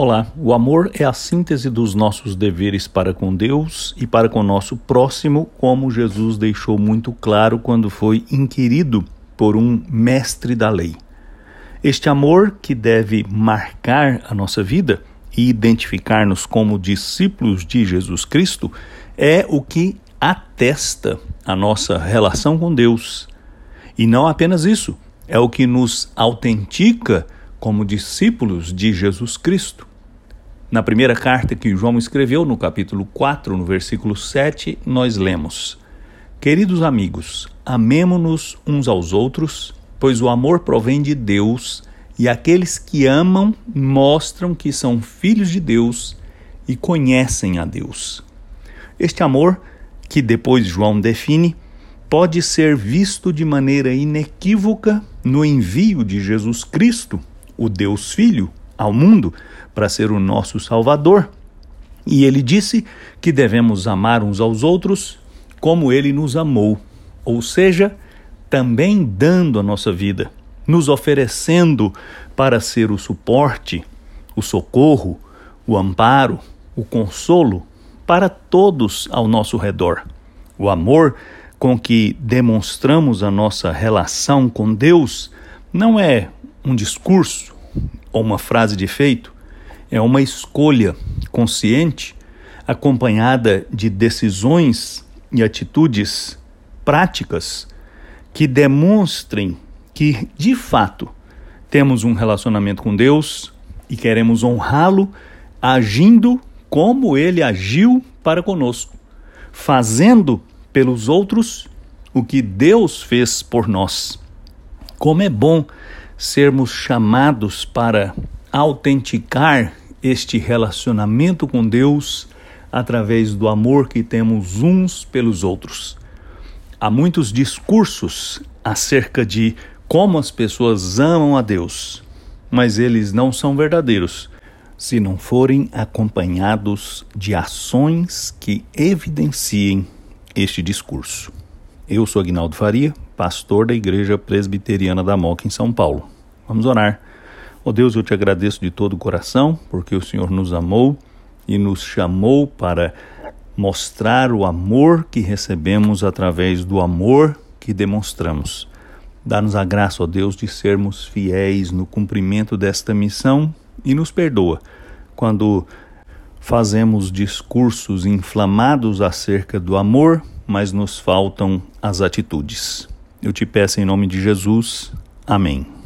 Olá, o amor é a síntese dos nossos deveres para com Deus e para com o nosso próximo, como Jesus deixou muito claro quando foi inquirido por um mestre da lei. Este amor que deve marcar a nossa vida e identificar-nos como discípulos de Jesus Cristo é o que atesta a nossa relação com Deus. E não apenas isso, é o que nos autentica como discípulos de Jesus Cristo. Na primeira carta que João escreveu, no capítulo 4, no versículo 7, nós lemos: Queridos amigos, amemo-nos uns aos outros, pois o amor provém de Deus, e aqueles que amam mostram que são filhos de Deus e conhecem a Deus. Este amor, que depois João define, pode ser visto de maneira inequívoca no envio de Jesus Cristo, o Deus Filho, ao mundo para ser o nosso Salvador. E ele disse que devemos amar uns aos outros como ele nos amou, ou seja, também dando a nossa vida, nos oferecendo para ser o suporte, o socorro, o amparo, o consolo para todos ao nosso redor. O amor com que demonstramos a nossa relação com Deus não é um discurso, ou uma frase de efeito, é uma escolha consciente acompanhada de decisões e atitudes práticas que demonstrem que, de fato, temos um relacionamento com Deus e queremos honrá-lo agindo como ele agiu para conosco, fazendo pelos outros o que Deus fez por nós. Como é bom sermos chamados para autenticar este relacionamento com Deus através do amor que temos uns pelos outros. Há muitos discursos acerca de como as pessoas amam a Deus, mas eles não são verdadeiros se não forem acompanhados de ações que evidenciem este discurso. Eu sou Agnaldo Faria, pastor da Igreja Presbiteriana da Moca em São Paulo. Vamos orar. Ó oh Deus, eu te agradeço de todo o coração, porque o Senhor nos amou e nos chamou para mostrar o amor que recebemos através do amor que demonstramos. Dá-nos a graça, ó Deus, de sermos fiéis no cumprimento desta missão e nos perdoa quando fazemos discursos inflamados acerca do amor, mas nos faltam as atitudes. Eu te peço em nome de Jesus. Amém.